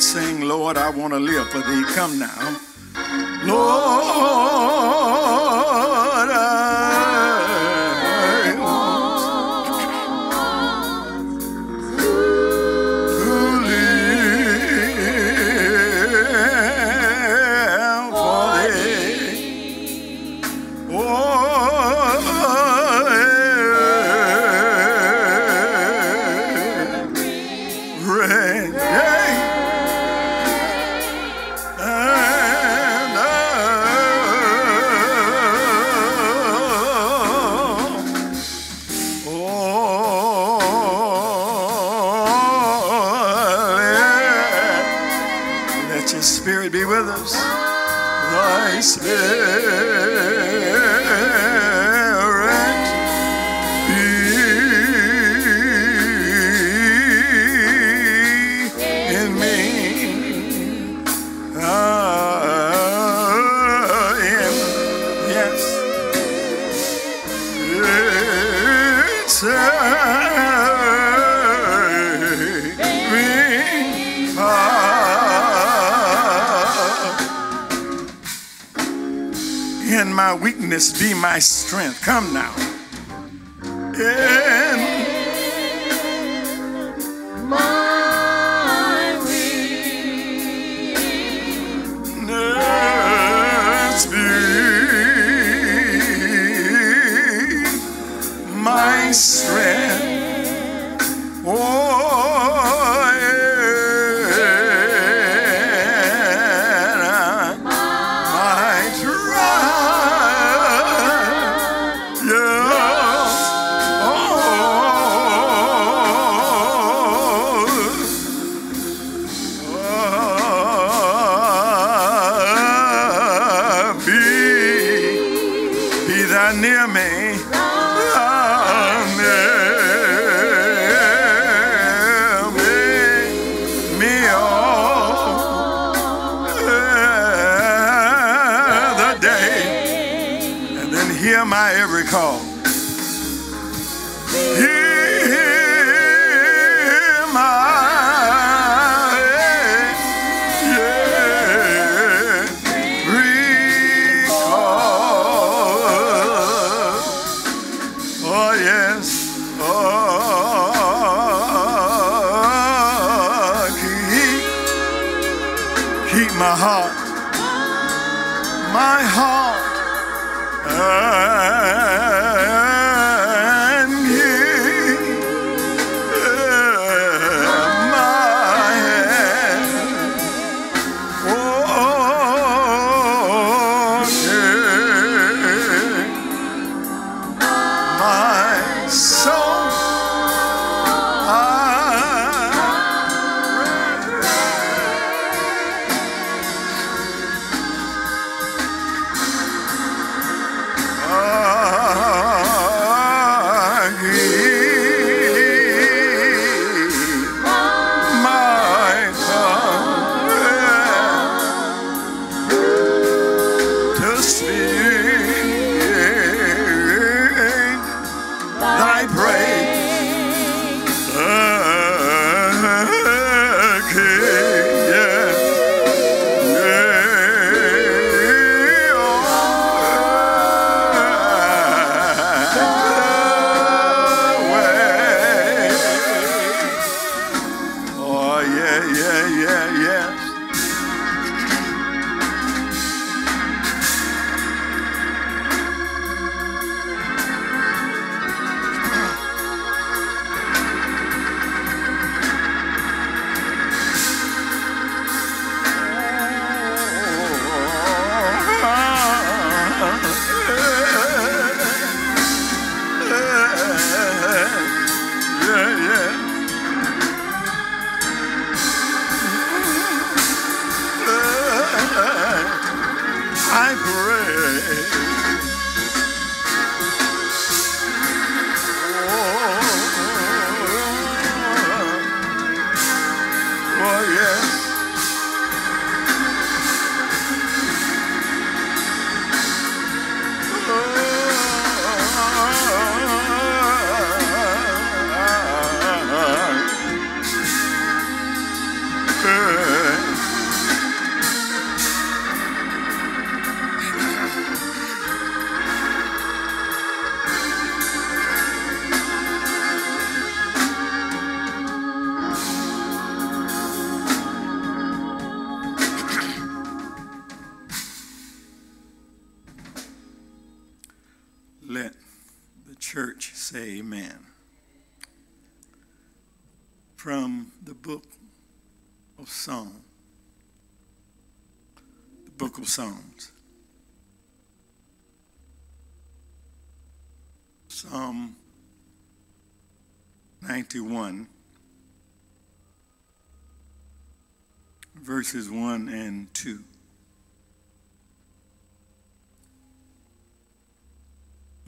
saying, Lord, I want to live for thee. Come now. Lord. weakness be my strength. Come now. Yeah. 91, verses 1 and 2.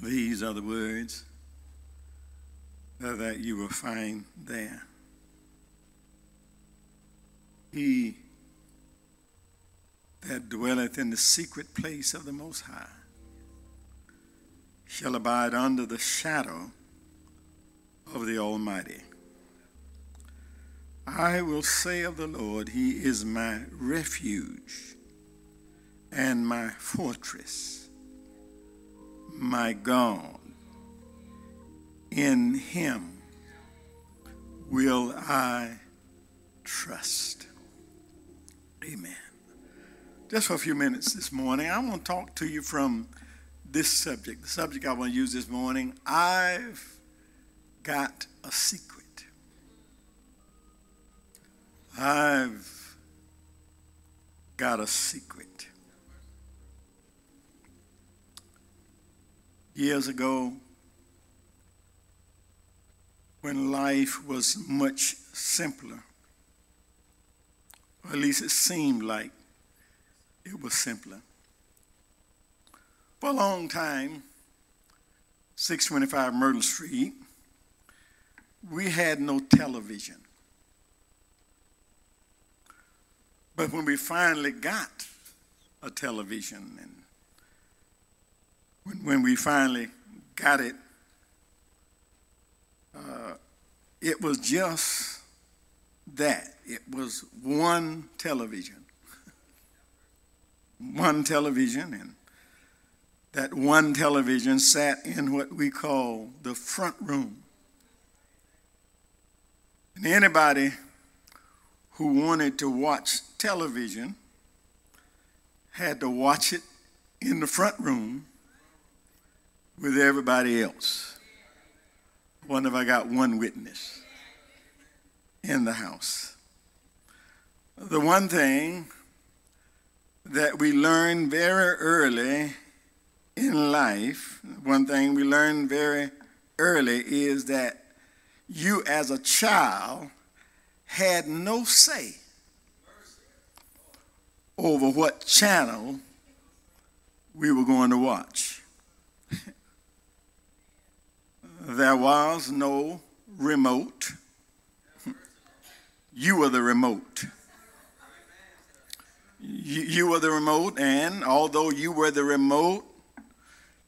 These are the words that you will find there. He that dwelleth in the secret place of the Most High shall abide under the shadow of the Almighty. I will say of the Lord, He is my refuge and my fortress, my God. In Him will I trust. Amen. Just for a few minutes this morning, I want to talk to you from this subject, the subject I want to use this morning. I've got a secret. I've got a secret. Years ago, when life was much simpler, or at least it seemed like it was simpler. For a long time, 625 Myrtle Street, we had no television. But when we finally got a television and when, when we finally got it, uh, it was just that. It was one television. one television, and that one television sat in what we call the front room. And anybody who wanted to watch television had to watch it in the front room with everybody else. Wonder if I got one witness in the house. The one thing that we learn very early in life, one thing we learn very early is that you as a child had no say over what channel we were going to watch. there was no remote. You were the remote. You, were the remote, and although you were the remote,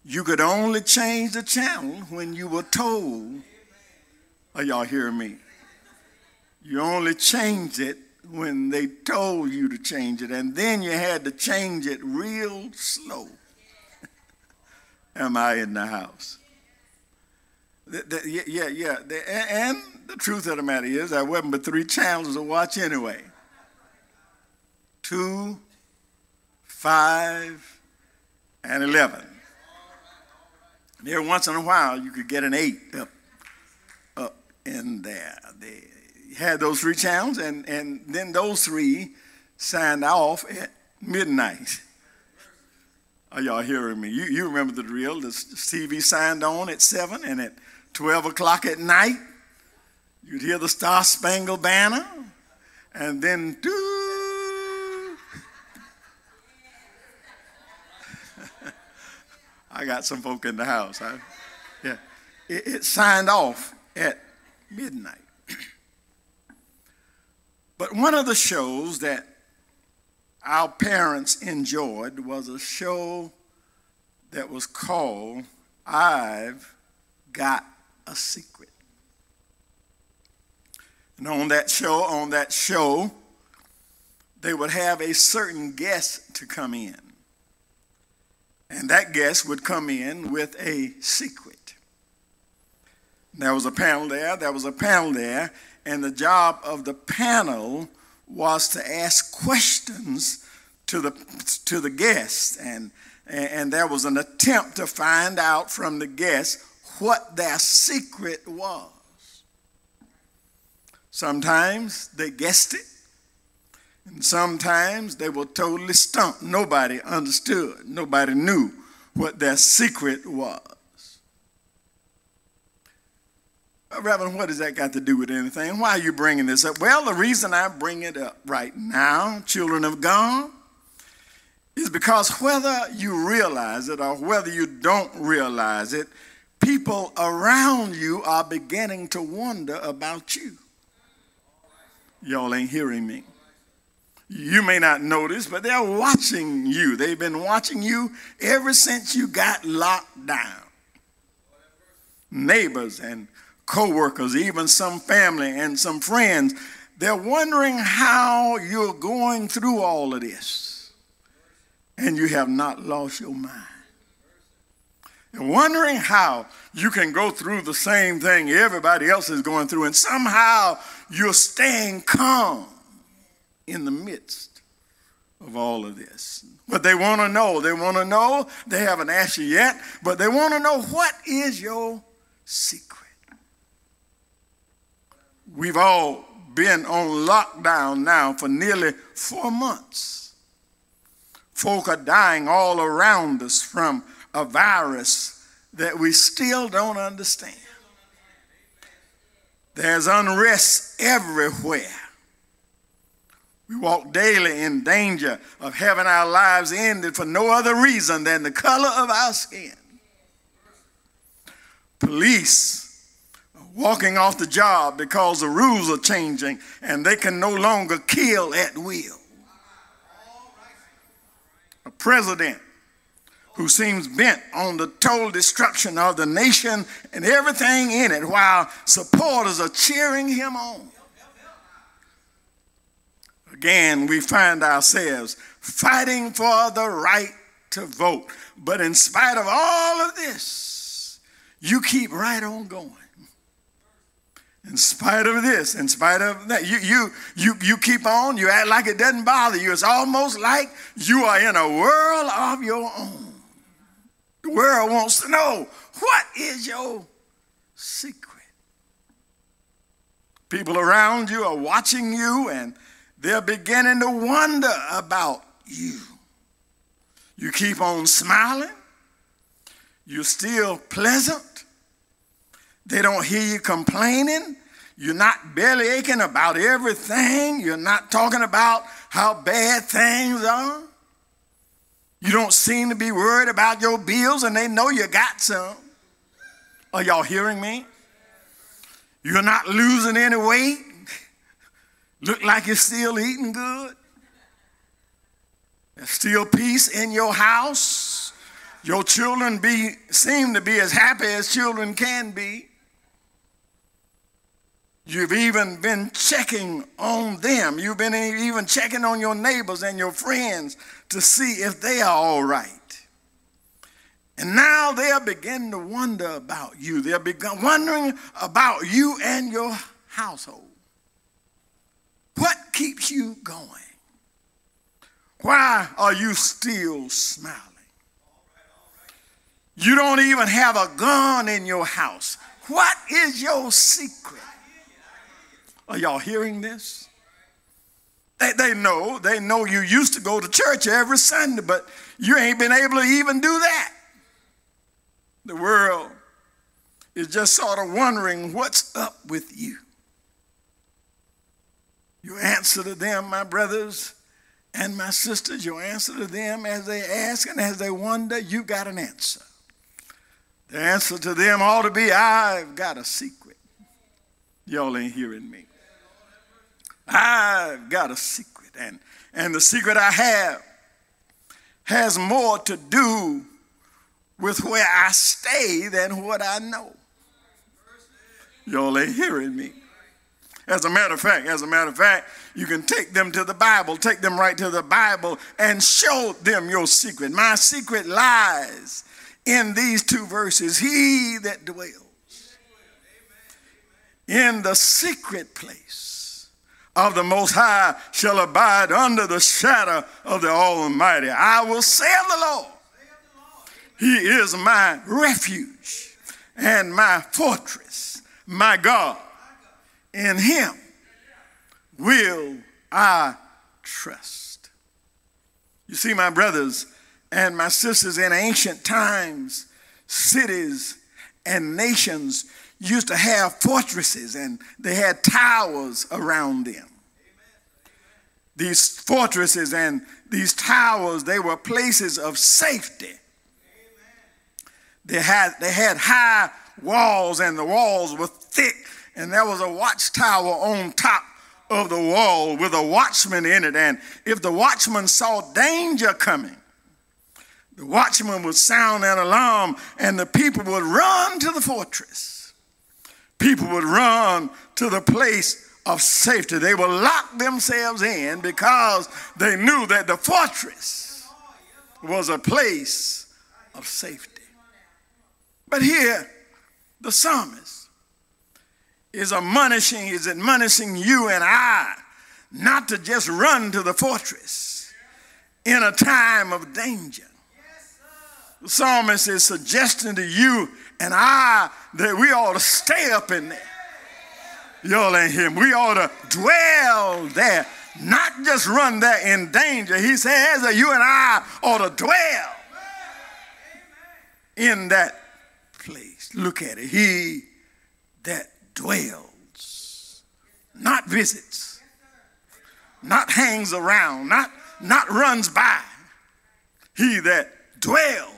you could only change the channel when you were told. Are y'all hearing me? You only changed it when they told you to change it, and then you had to change it real slow. Am I in the house? The, the, yeah, yeah. The, and the truth of the matter is, there wasn't but three channels to watch anyway two, five, and 11. There, once in a while, you could get an eight up in there. They had those three channels, and, and then those three signed off at midnight. Are y'all hearing me? You, you remember the drill. The TV signed on at 7, and at 12 o'clock at night, you'd hear the Star Spangled Banner, and then, doo. I got some folk in the house. I, yeah, it, it signed off at midnight. but one of the shows that our parents enjoyed was a show that was called I've Got a Secret. And on that show, on that show, they would have a certain guest to come in. And that guest would come in with a secret. There was a panel there, there was a panel there, and the job of the panel was to ask questions to the, to the guests. And and, there was an attempt to find out from the guests what their secret was. Sometimes they guessed it, and sometimes they were totally stumped. Nobody understood, nobody knew what their secret was. Uh, Uh, Reverend, what does that got to do with anything? Why are you bringing this up? Well, the reason I bring it up right now, children of God, is because whether you realize it or whether you don't realize it, people around you are beginning to wonder about you. Y'all ain't hearing me. You may not notice, but they're watching you. They've been watching you ever since you got locked down. Neighbors and co-workers, even some family and some friends, they're wondering how you're going through all of this. And you have not lost your mind. And wondering how you can go through the same thing everybody else is going through, and somehow you're staying calm in the midst of all of this. But they want to know. They want to know. They haven't asked you yet, but they want to know what is your secret. We've all been on lockdown now for nearly four months. Folk are dying all around us from a virus that we still don't understand. There's unrest everywhere. We walk daily in danger of having our lives ended for no other reason than the color of our skin. Police walking off the job because the rules are changing and they can no longer kill at will. A president who seems bent on the total destruction of the nation and everything in it while supporters are cheering him on. Again, we find ourselves fighting for the right to vote. But in spite of all of this, you keep right on going in spite of this, in spite of that, you, you, you, you keep on, you act like it doesn't bother you. It's almost like you are in a world of your own. The world wants to know what is your secret? People around you are watching you and they're beginning to wonder about you. You keep on smiling, you're still pleasant they don't hear you complaining. You're not belly aching about everything. You're not talking about how bad things are. You don't seem to be worried about your bills and they know you got some. Are y'all hearing me? You're not losing any weight. Look like you're still eating good. There's still peace in your house. Your children be, seem to be as happy as children can be. You've even been checking on them. You've been even checking on your neighbors and your friends to see if they are all right. And now they are beginning to wonder about you. They're wondering about you and your household. What keeps you going? Why are you still smiling? You don't even have a gun in your house. What is your secret? Are y'all hearing this? They, they know, they know you used to go to church every Sunday, but you ain't been able to even do that. The world is just sort of wondering what's up with you. Your answer to them, my brothers and my sisters, your answer to them as they ask and as they wonder, you got an answer. The answer to them ought to be, I've got a secret. Y'all ain't hearing me. I've got a secret, and, and the secret I have has more to do with where I stay than what I know. Y'all ain't hearing me. As a matter of fact, as a matter of fact, you can take them to the Bible, take them right to the Bible, and show them your secret. My secret lies in these two verses He that dwells in the secret place of the Most High shall abide under the shadow of the Almighty. I will say of the Lord, He is my refuge and my fortress, my God. In him will I trust. You see, my brothers and my sisters, in ancient times, cities and nations used to have fortresses and they had towers around them. These fortresses and these towers, they were places of safety. They had, they had high walls and the walls were thick and there was a watchtower on top of the wall with a watchman in it. And if the watchman saw danger coming, the watchman would sound an alarm and the people would run to the fortress. People would run to the place of safety. They would lock themselves in because they knew that the fortress was a place of safety. But here, the psalmist is admonishing, is admonishing you and I not to just run to the fortress in a time of danger. The psalmist is suggesting to you and I that we ought to stay up in there. Y'all ain't him. We ought to dwell there, not just run there in danger. He says that you and I ought to dwell in that place. Look at it. He that dwells, not visits, not hangs around, not, not runs by. He that dwells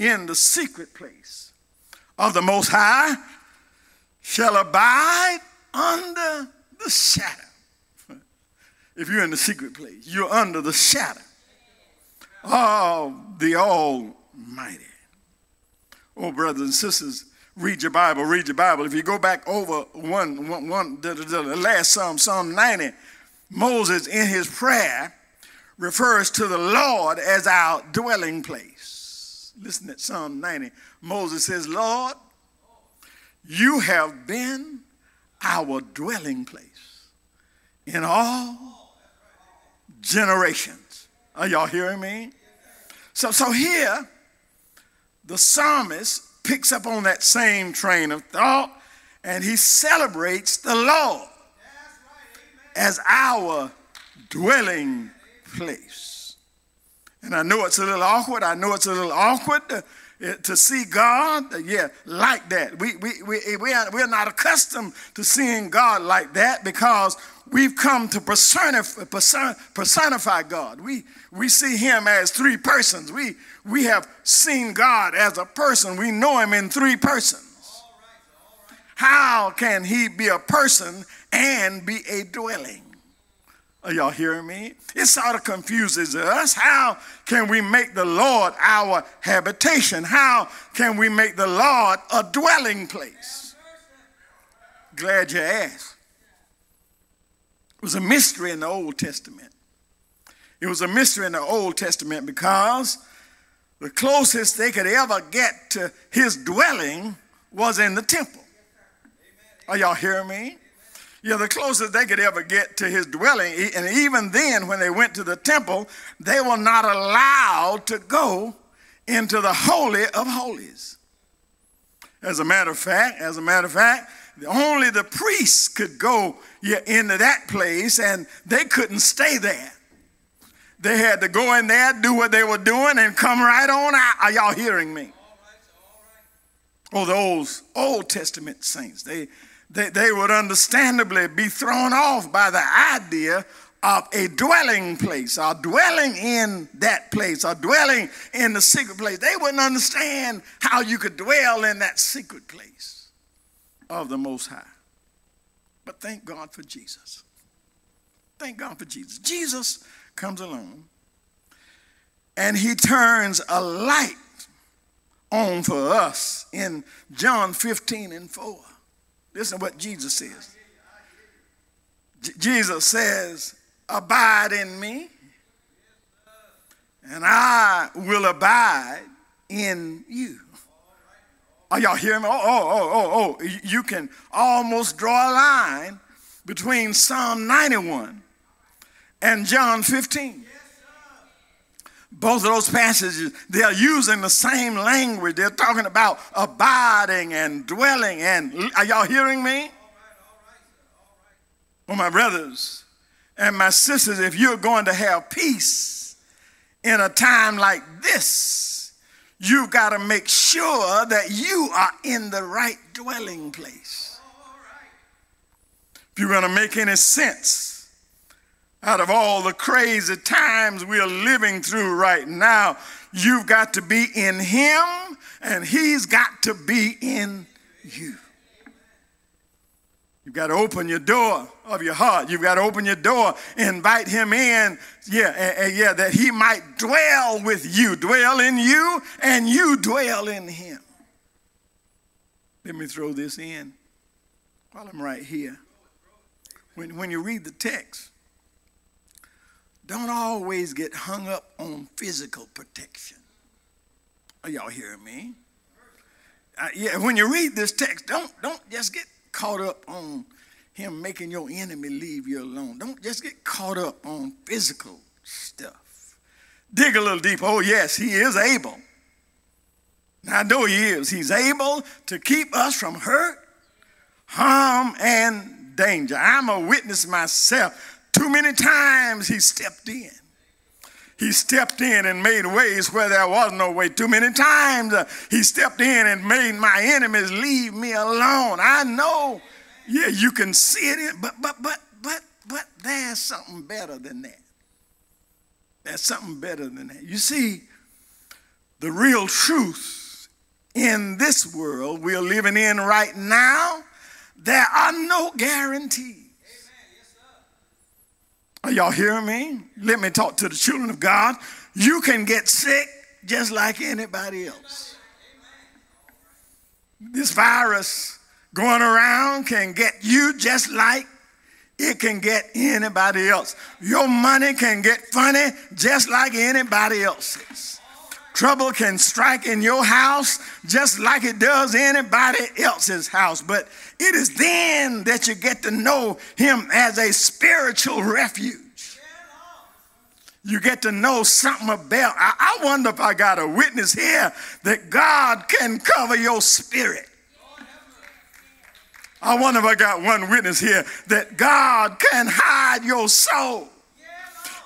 in the secret place of the Most High shall abide under the shadow. If you're in the secret place, you're under the shadow of the Almighty. Oh, brothers and sisters, read your Bible, read your Bible. If you go back over one, one, one the, the, last Psalm, Psalm 90, Moses in his prayer refers to the Lord as our dwelling place. Listen to Psalm 90. Moses says, Lord, you have been our dwelling place in all generations. Are y'all hearing me? So, so here, the psalmist picks up on that same train of thought and he celebrates the Lord as our dwelling place. And I know it's a little awkward. I know it's a little awkward to, eh, to see God, yeah, like that. We, we, we, eh, we, are, we are not accustomed to seeing God like that because we've come to personify, personify God. We, we see him as three persons. We, we have seen God as a person. We know him in three persons. How can he be a person and be a dwelling? Are y'all hearing me? It sort of confuses us. How can we make the Lord our habitation? How can we make the Lord a dwelling place? Glad you asked. It was a mystery in the Old Testament. It was a mystery in the Old Testament because the closest they could ever get to his dwelling was in the temple. Are y'all hearing me? Yeah, the closest they could ever get to his dwelling. And even then, when they went to the temple, they were not allowed to go into the Holy of Holies. As a matter of fact, as a matter of fact, only the priests could go into that place and they couldn't stay there. They had to go in there, do what they were doing, and come right on out. Are y'all hearing me? Oh, those Old Testament saints, they, they, they would understandably be thrown off by the idea of a dwelling place, or dwelling in that place, or dwelling in the secret place. They wouldn't understand how you could dwell in that secret place of the Most High. But thank God for Jesus. Thank God for Jesus. Jesus comes along and he turns a light on for us in John 15 and 4. Listen to what Jesus says. J- Jesus says, Abide in me, and I will abide in you. Are y'all hearing me? Oh, oh, oh, oh, oh. You can almost draw a line between Psalm 91 and John 15. Both of those passages, they're using the same language. They're talking about abiding and dwelling. And are y'all hearing me? Well, my brothers and my sisters, if you're going to have peace in a time like this, you've got to make sure that you are in the right dwelling place. If you're going to make any sense out of all the crazy times we are living through right now, you've got to be in Him and He's got to be in you. You've got to open your door of your heart. You've got to open your door, invite him in, yeah, and, and yeah, that he might dwell with you, dwell in you, and you dwell in him. Let me throw this in while I'm right here. When, when you read the text, don't always get hung up on physical protection. Are y'all hearing me? Uh, yeah, when you read this text, don't, don't just get caught up on him making your enemy leave you alone. Don't just get caught up on physical stuff. Dig a little deeper. Oh, yes, he is able. I know he is. He's able to keep us from hurt, harm, and danger. I'm a witness myself too many times he stepped in. He stepped in and made ways where there was no way. Too many times uh, he stepped in and made my enemies leave me alone. I know, yeah, you can see it, but but but but but there's something better than that. There's something better than that. You see, the real truth in this world we're living in right now, there are no guarantees. Are y'all hearing me? Let me talk to the children of God. You can get sick just like anybody else. This virus going around can get you just like it can get anybody else. Your money can get funny just like anybody else's. Trouble can strike in your house just like it does anybody else's house. But it is then that you get to know him as a spiritual refuge. You get to know something about. I, I wonder if I got a witness here that God can cover your spirit. I wonder if I got one witness here that God can hide your soul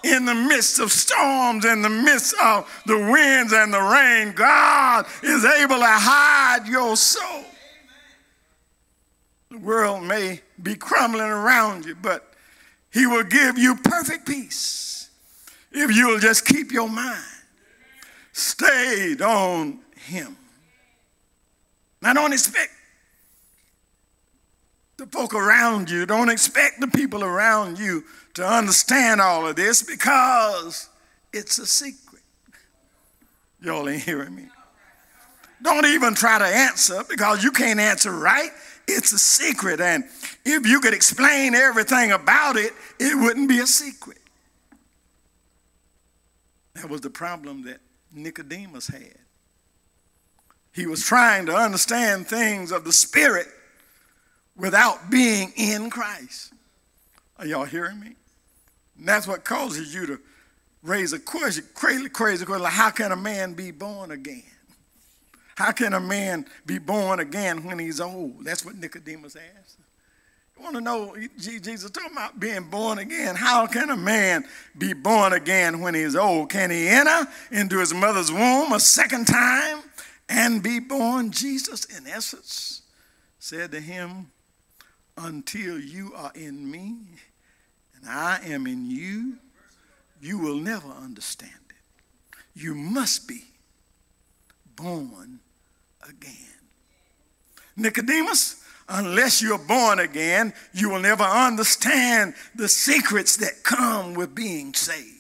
in the midst of storms, in the midst of the winds and the rain. God is able to hide your soul. The world may be crumbling around you, but He will give you perfect peace if you'll just keep your mind stayed on Him. Now, don't expect the folk around you, don't expect the people around you to understand all of this because it's a secret. Y'all ain't hearing me. Don't even try to answer because you can't answer right it's a secret. And if you could explain everything about it, it wouldn't be a secret. That was the problem that Nicodemus had. He was trying to understand things of the Spirit without being in Christ. Are y'all hearing me? And that's what causes you to raise a question, crazy, crazy question like, how can a man be born again? How can a man be born again when he's old? That's what Nicodemus asked. You want to know, Jesus talking about being born again. How can a man be born again when he's old? Can he enter into his mother's womb a second time and be born? Jesus, in essence, said to him, Until you are in me I am in you, you will never understand it. You must be born again. Nicodemus, unless you're born again, you will never understand the secrets that come with being saved.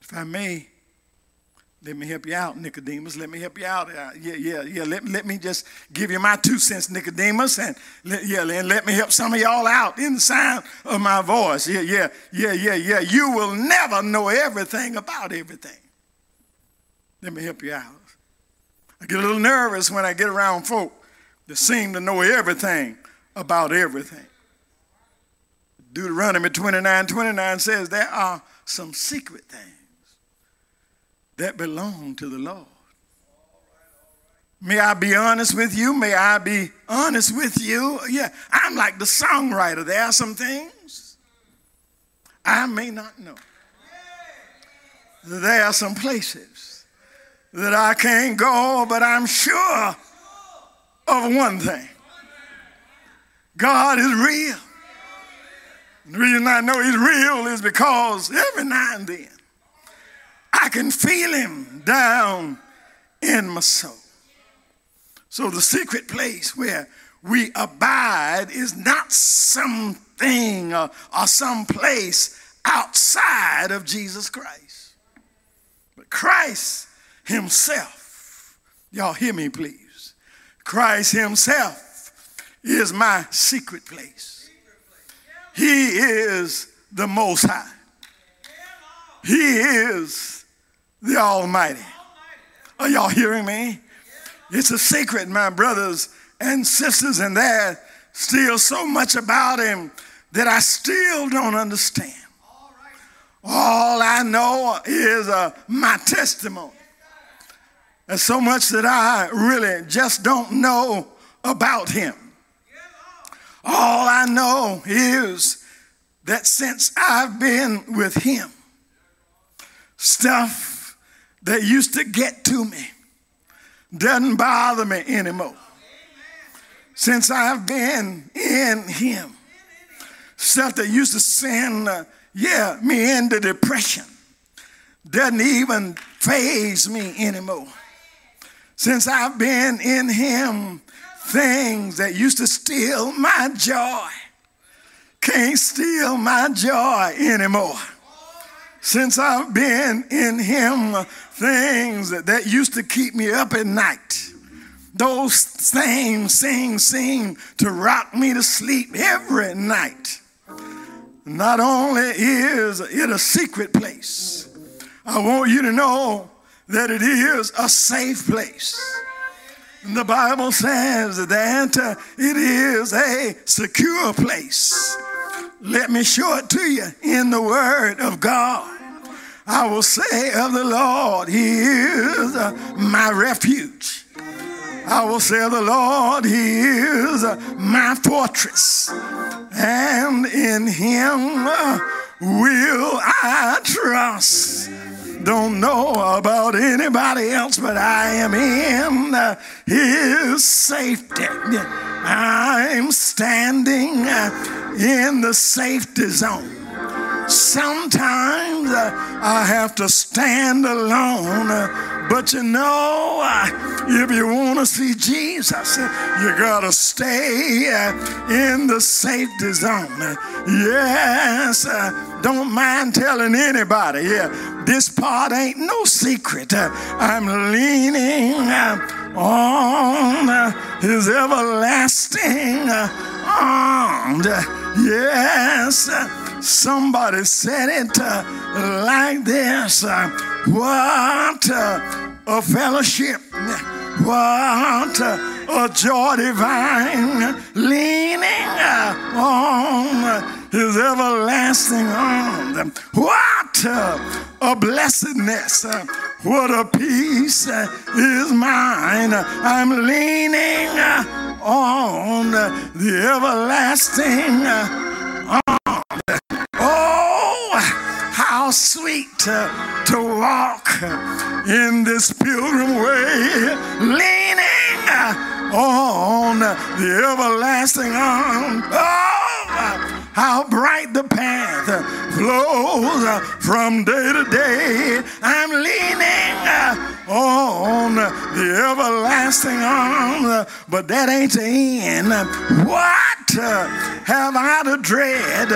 If I may, let me help you out, Nicodemus. Let me help you out. Uh, yeah, yeah, yeah. Let, let me just give you my two cents, Nicodemus, and let, yeah, and let me help some of y'all out in the sound of my voice. Yeah, yeah, yeah, yeah, yeah. You will never know everything about everything. Let me help you out. I get a little nervous when I get around folk that seem to know everything about everything. Deuteronomy 29 29 says there are some secret things that belong to the Lord. May I be honest with you? May I be honest with you? Yeah, I'm like the songwriter. There are some things I may not know. There are some places that I can't go, but I'm sure of one thing God is real. The reason I know He's real is because every now and then I can feel Him down in my soul. So the secret place where we abide is not something or, or some place outside of Jesus Christ, but Christ Himself. Y'all hear me, please. Christ Himself is my secret place. He is the Most High. He is the Almighty. Are y'all hearing me? It's a secret, my brothers and sisters, and there's still so much about him that I still don't understand. All I know is uh, my testimony. There's so much that I really just don't know about him. All I know is that since I've been with him, stuff that used to get to me doesn't bother me anymore. Since I've been in Him, stuff that used to send, uh, yeah, me into depression doesn't even faze me anymore. Since I've been in Him, things that used to steal my joy can't steal my joy anymore. Since I've been in Him, things that used to keep me up at night, those same things seem, to rock me to sleep every night. Not only is it a secret place, I want you to know that it is a safe place. The Bible says that it is a secure place. Let me show it to you in the Word of God. I will say of the Lord, He is my refuge. I will say of the Lord, He is my fortress. And in Him will I trust. Don't know about anybody else, but I am in His safety. I'm standing in the safety zone. Sometimes uh, I have to stand alone. Uh, but you know, uh, if you want to see Jesus, you got to stay in the safety zone. Yes, don't mind telling anybody. Yeah, this part ain't no secret. I'm leaning on his everlasting arm. Yes. Somebody said it uh, like this uh, What uh, a fellowship, what a joy divine, leaning on his everlasting arms. What a blessedness, what a peace is mine. I'm leaning on the everlasting Sweet to, to walk in this pilgrim way, leaning on the everlasting arm. Oh, how bright the path flows from day to day. I'm leaning uh, on the everlasting arm, but that ain't the end. What? Uh, have I to dread?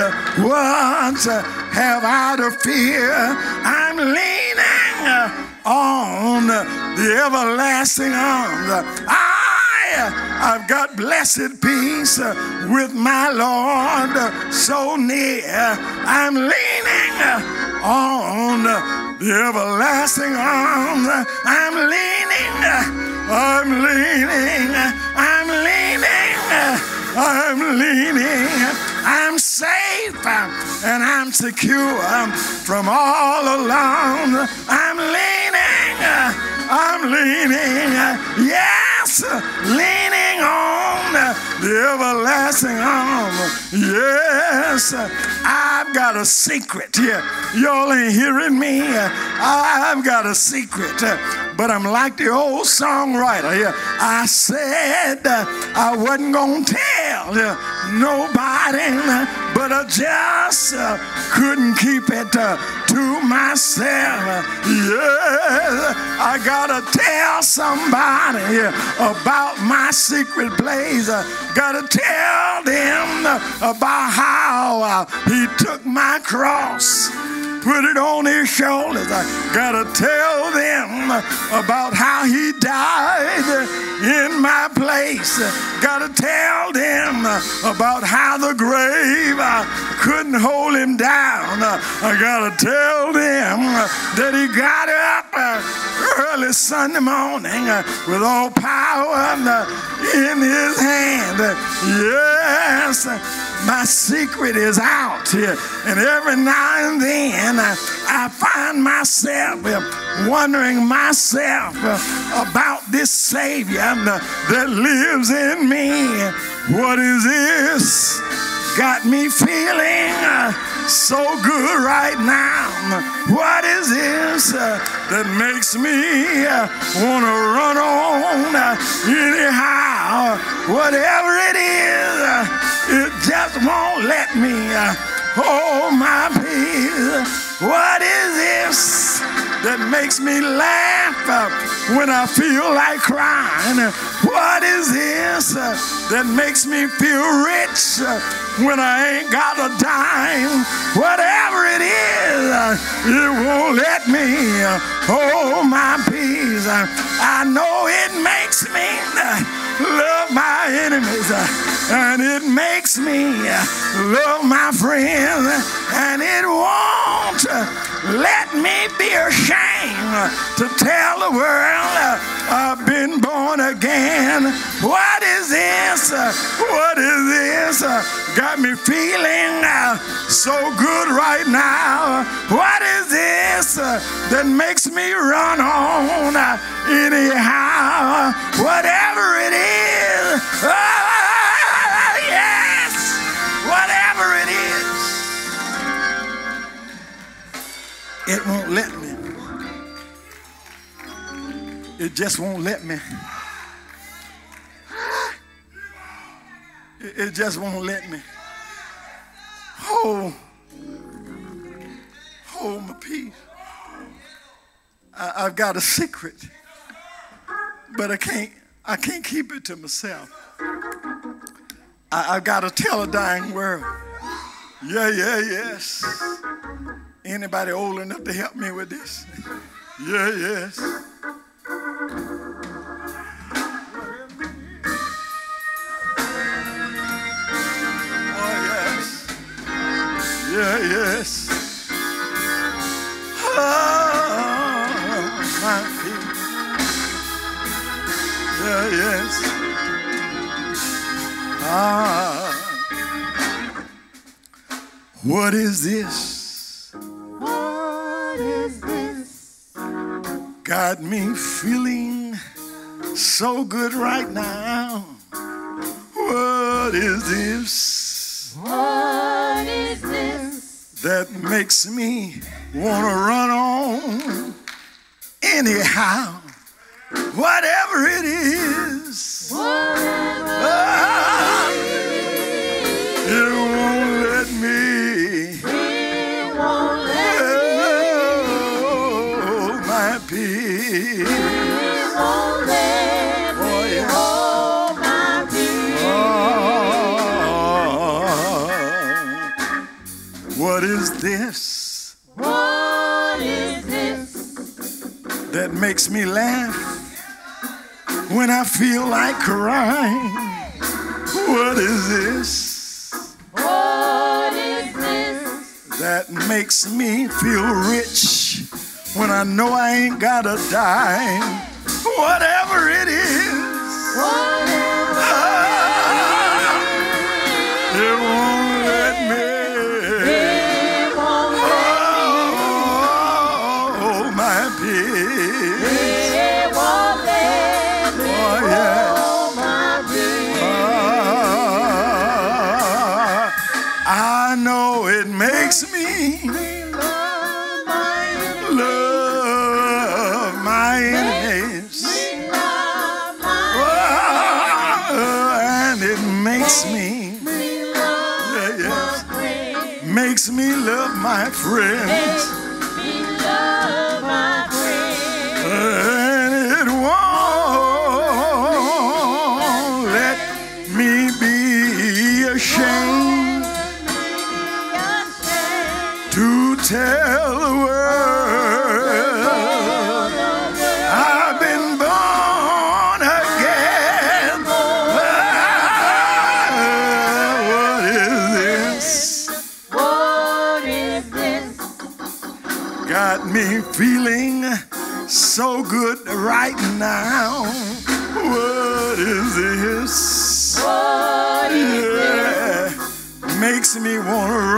What uh, have I to fear? I'm leaning on the everlasting arms. I, I've got blessed peace with my Lord so near. I'm leaning on the everlasting arms. I'm leaning. I'm leaning. I'm leaning. I'm leaning, I'm safe, and I'm secure from all alone. I'm leaning. Yes, leaning on the everlasting arm. Yes, I've got a secret here. Y'all ain't hearing me. I've got a secret. But I'm like the old songwriter here. I said I wasn't to tell nobody, but I just uh, couldn't keep it uh, to myself. Yeah, I gotta tell somebody about my secret place. Gotta tell them about how uh, he took my cross put it on his shoulders. I gotta tell them about how he died in my place. Gotta tell them about how the grave couldn't hold him down. I gotta tell them that he got up early Sunday morning with all power in his hand. Yes my secret is out. And every now and then I, I find myself uh, wondering myself uh, about this Savior uh, that lives in me. What is this? Got me feeling so good right now. What is this that makes me want to run on anyhow? Whatever it is it just won't let me hold my peace. What is this that makes me laugh when I feel like crying? What is this that makes me feel rich when I ain't got a dime? Whatever it is, it won't let me hold my peace. I know it makes me love my enemies, uh, and it makes me uh, love my friends, and it won't uh, let me be ashamed to tell the world uh, I've been born again. What is this? What is this? Got me feeling uh, so good right now. What is this that makes me run on uh, anyhow? Whatever it is. Oh, yes. Whatever it won't let me. It just won't let me. It just won't let me. Hold, hold my peace. I, have got a secret, but I can't. I can't keep it to myself. I, I've got to tell a dying world. Yeah, yeah, yes. Anybody old enough to help me with this? Yeah, yes. Oh, yes. yeah, yes. Oh, my feet. Yeah, yes. Ah, what is this? Got me feeling so good right now. What is this? What is this? that makes me want to run on anyhow, whatever it is. That makes me laugh when I feel like crying. What is this? What is this? That makes me feel rich when I know I ain't got a dime. Whatever it is. Whatever. Me want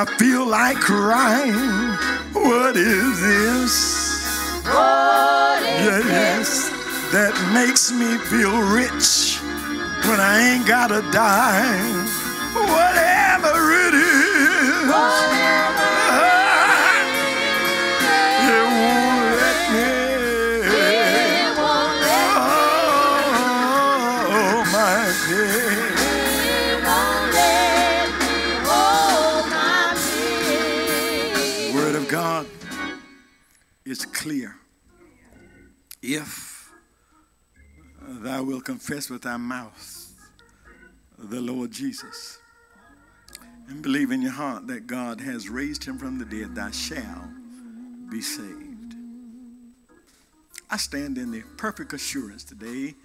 I feel like crying. What is this? Yeah, yes, that makes me feel rich when I ain't got a dime. Whatever it is, clear. If thou wilt confess with thy mouth the Lord Jesus and believe in your heart that God has raised him from the dead, thou shalt be saved. I stand in the perfect assurance today,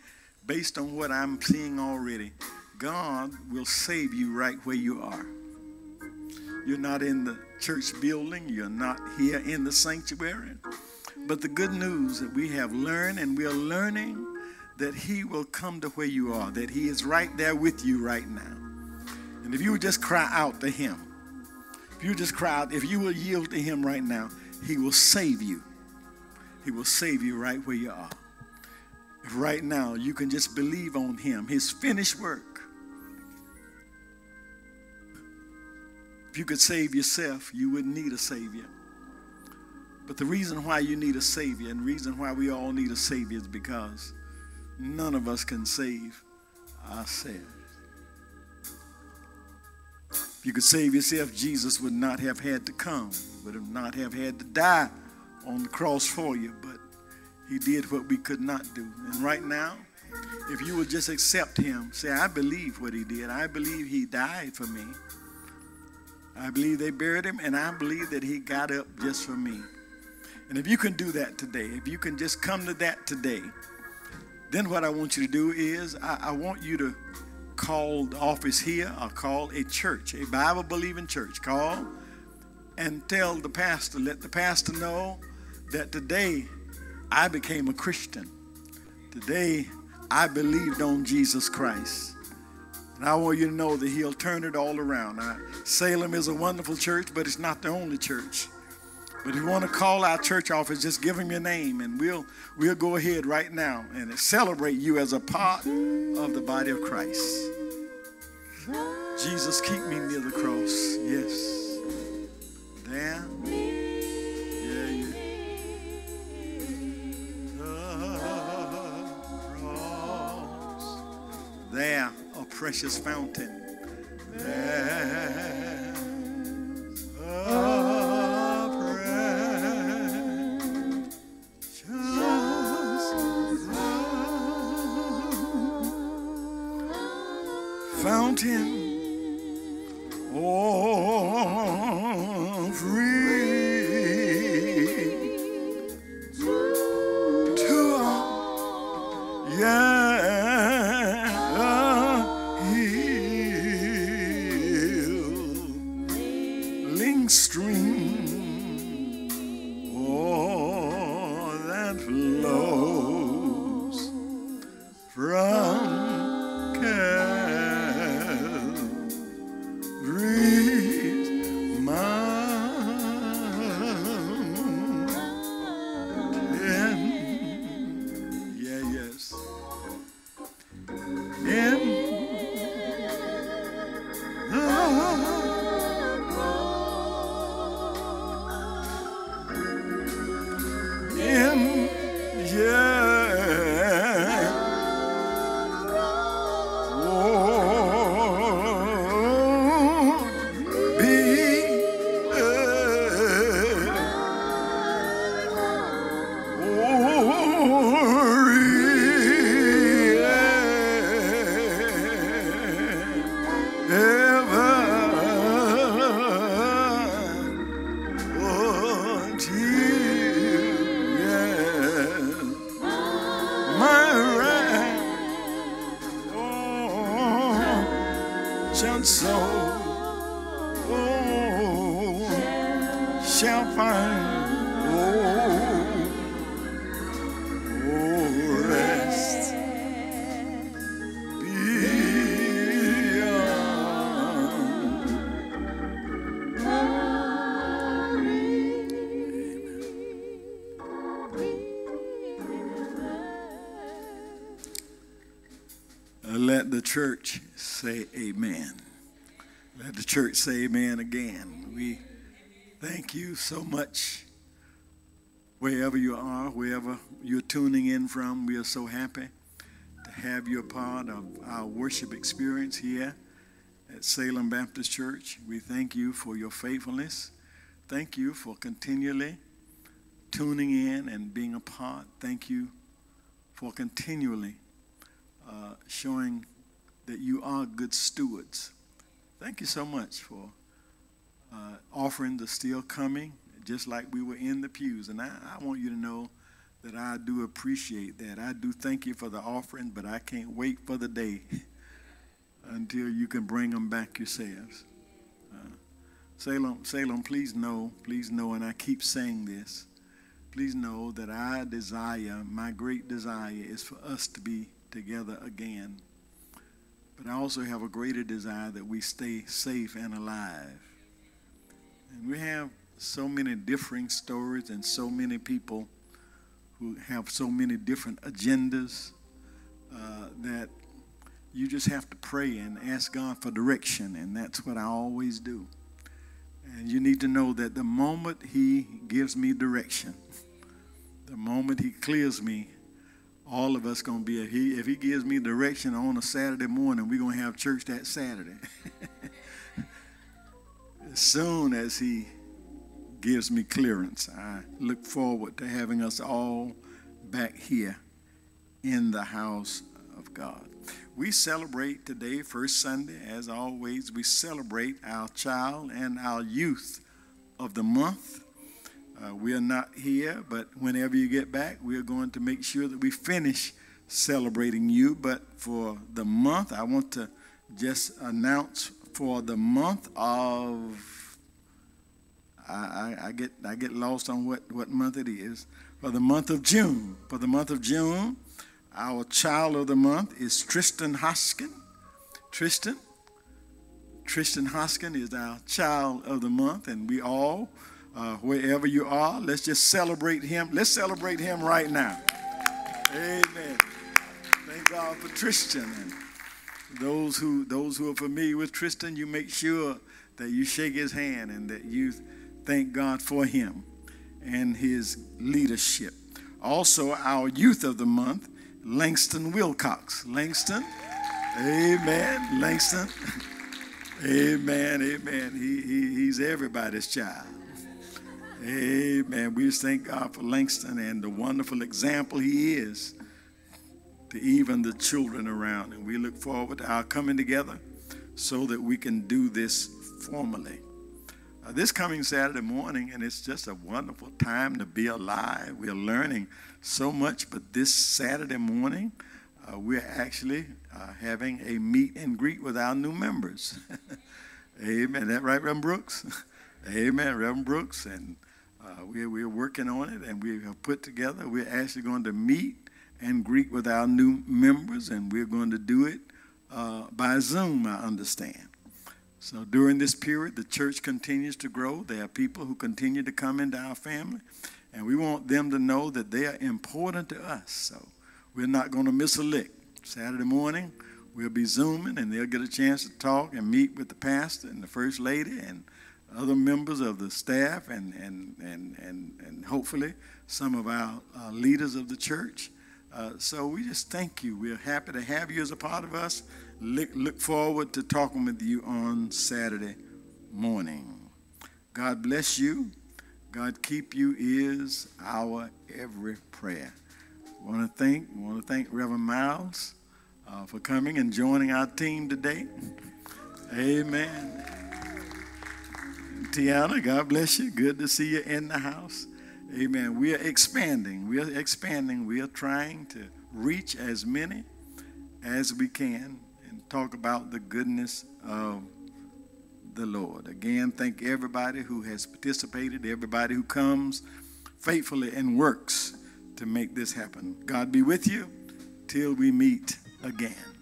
based on what I'm seeing already. God will save you right where you are. You're not in the church building, you're not here in the sanctuary. But the good news that we have learned and we are learning that He will come to where you are, that He is right there with you right now. And if you would just cry out to Him, if you just cry out, if you will yield to Him right now, He will save you. He will save you right where you are. Right now you can just believe on Him, His finished work. If you could save yourself, you wouldn't need a Savior. But the reason why you need a Savior and the reason why we all need a Savior is because none of us can save ourselves. If you could save yourself, Jesus would not have had to come, would have not have had to die on the cross for you, but he did what we could not do. And right now, if you would just accept him, say, I believe what he did. I believe he died for me. I believe they buried him, and I believe that he got up just for me. And if you can do that today, if you can just come to that today, then what I want you to do is I, I want you to call the office here or call a church, a Bible believing church. Call and tell the pastor, let the pastor know that today I became a Christian. Today I believed on Jesus Christ. And I want you to know that He'll turn it all around. Now, Salem is a wonderful church, but it's not the only church. But if you want to call our church office, just give them your name, and we'll we'll go ahead right now and celebrate you as a part of the body of Christ. Jesus, keep me near the cross. Yes. There. Yeah, yeah. The cross. There. A precious fountain. There's a fountain. Oh, free to yeah, healing stream, oh, that flows Let the church say amen. Let the church say amen again. We thank you so much wherever you are, wherever you're tuning in from. We are so happy to have you a part of our worship experience here at Salem Baptist Church. We thank you for your faithfulness. Thank you for continually tuning in and being a part. Thank you for continually uh, showing that you are good stewards. Thank you so much for uh, offering the still coming, just like we were in the pews. And I, I want you to know that I do appreciate that. I do thank you for the offering, but I can't wait for the day until you can bring them back yourselves. Uh, Salem, Salem, please know, please know, and I keep saying this. Please know that I desire, my great desire is for us to be together again. But I also have a greater desire that we stay safe and alive. And we have so many differing stories and so many people who have so many different agendas uh, that you just have to pray and ask God for direction. And that's what I always do. And you need to know that the moment He gives me direction, the moment He clears me, all of us gonna be if he if he gives me direction on a Saturday morning, we're gonna have church that Saturday. as soon as he gives me clearance, I look forward to having us all back here in the house of God. We celebrate today, first Sunday, as always, we celebrate our child and our youth of the month. Uh, we are not here, but whenever you get back, we are going to make sure that we finish celebrating you. But for the month, I want to just announce for the month of I, I, I get I get lost on what, what month it is. For the month of June. For the month of June, our child of the month is Tristan Hoskin. Tristan. Tristan Hoskin is our child of the month, and we all uh, wherever you are. Let's just celebrate him. Let's celebrate him right now. Amen. Thank God for Tristan. And those who those who are familiar with Tristan, you make sure that you shake his hand and that you thank God for him and his leadership. Also, our youth of the month, Langston Wilcox. Langston, Amen. Langston. Amen. Amen. He, he, he's everybody's child. Amen. We just thank God for Langston and the wonderful example he is to even the children around. And we look forward to our coming together so that we can do this formally. Uh, this coming Saturday morning, and it's just a wonderful time to be alive. We're learning so much, but this Saturday morning, uh, we're actually uh, having a meet and greet with our new members. Amen. That right, Reverend Brooks? Amen, Reverend Brooks. And uh, we're, we're working on it, and we have put together, we're actually going to meet and greet with our new members, and we're going to do it uh, by Zoom, I understand. So during this period, the church continues to grow. There are people who continue to come into our family, and we want them to know that they are important to us. So we're not going to miss a lick. Saturday morning, we'll be Zooming, and they'll get a chance to talk and meet with the pastor and the first lady and other members of the staff and, and, and, and, and hopefully some of our uh, leaders of the church. Uh, so we just thank you. We're happy to have you as a part of us. Look, look forward to talking with you on Saturday morning. God bless you. God keep you is our every prayer. Want to thank want to thank Reverend Miles uh, for coming and joining our team today. Amen. Tiana, God bless you. Good to see you in the house. Amen. We are expanding. We are expanding. We are trying to reach as many as we can and talk about the goodness of the Lord. Again, thank everybody who has participated, everybody who comes faithfully and works to make this happen. God be with you till we meet again.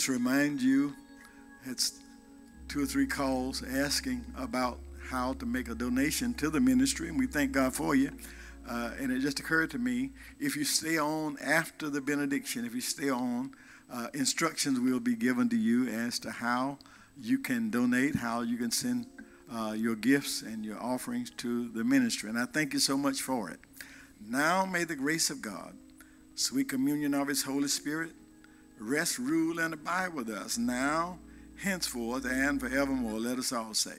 Just remind you, it's two or three calls asking about how to make a donation to the ministry, and we thank God for you. Uh, and it just occurred to me if you stay on after the benediction, if you stay on, uh, instructions will be given to you as to how you can donate, how you can send uh, your gifts and your offerings to the ministry. And I thank you so much for it. Now may the grace of God, sweet communion of His Holy Spirit, rest, rule, and abide with us now, henceforth, and forevermore. Let us all say.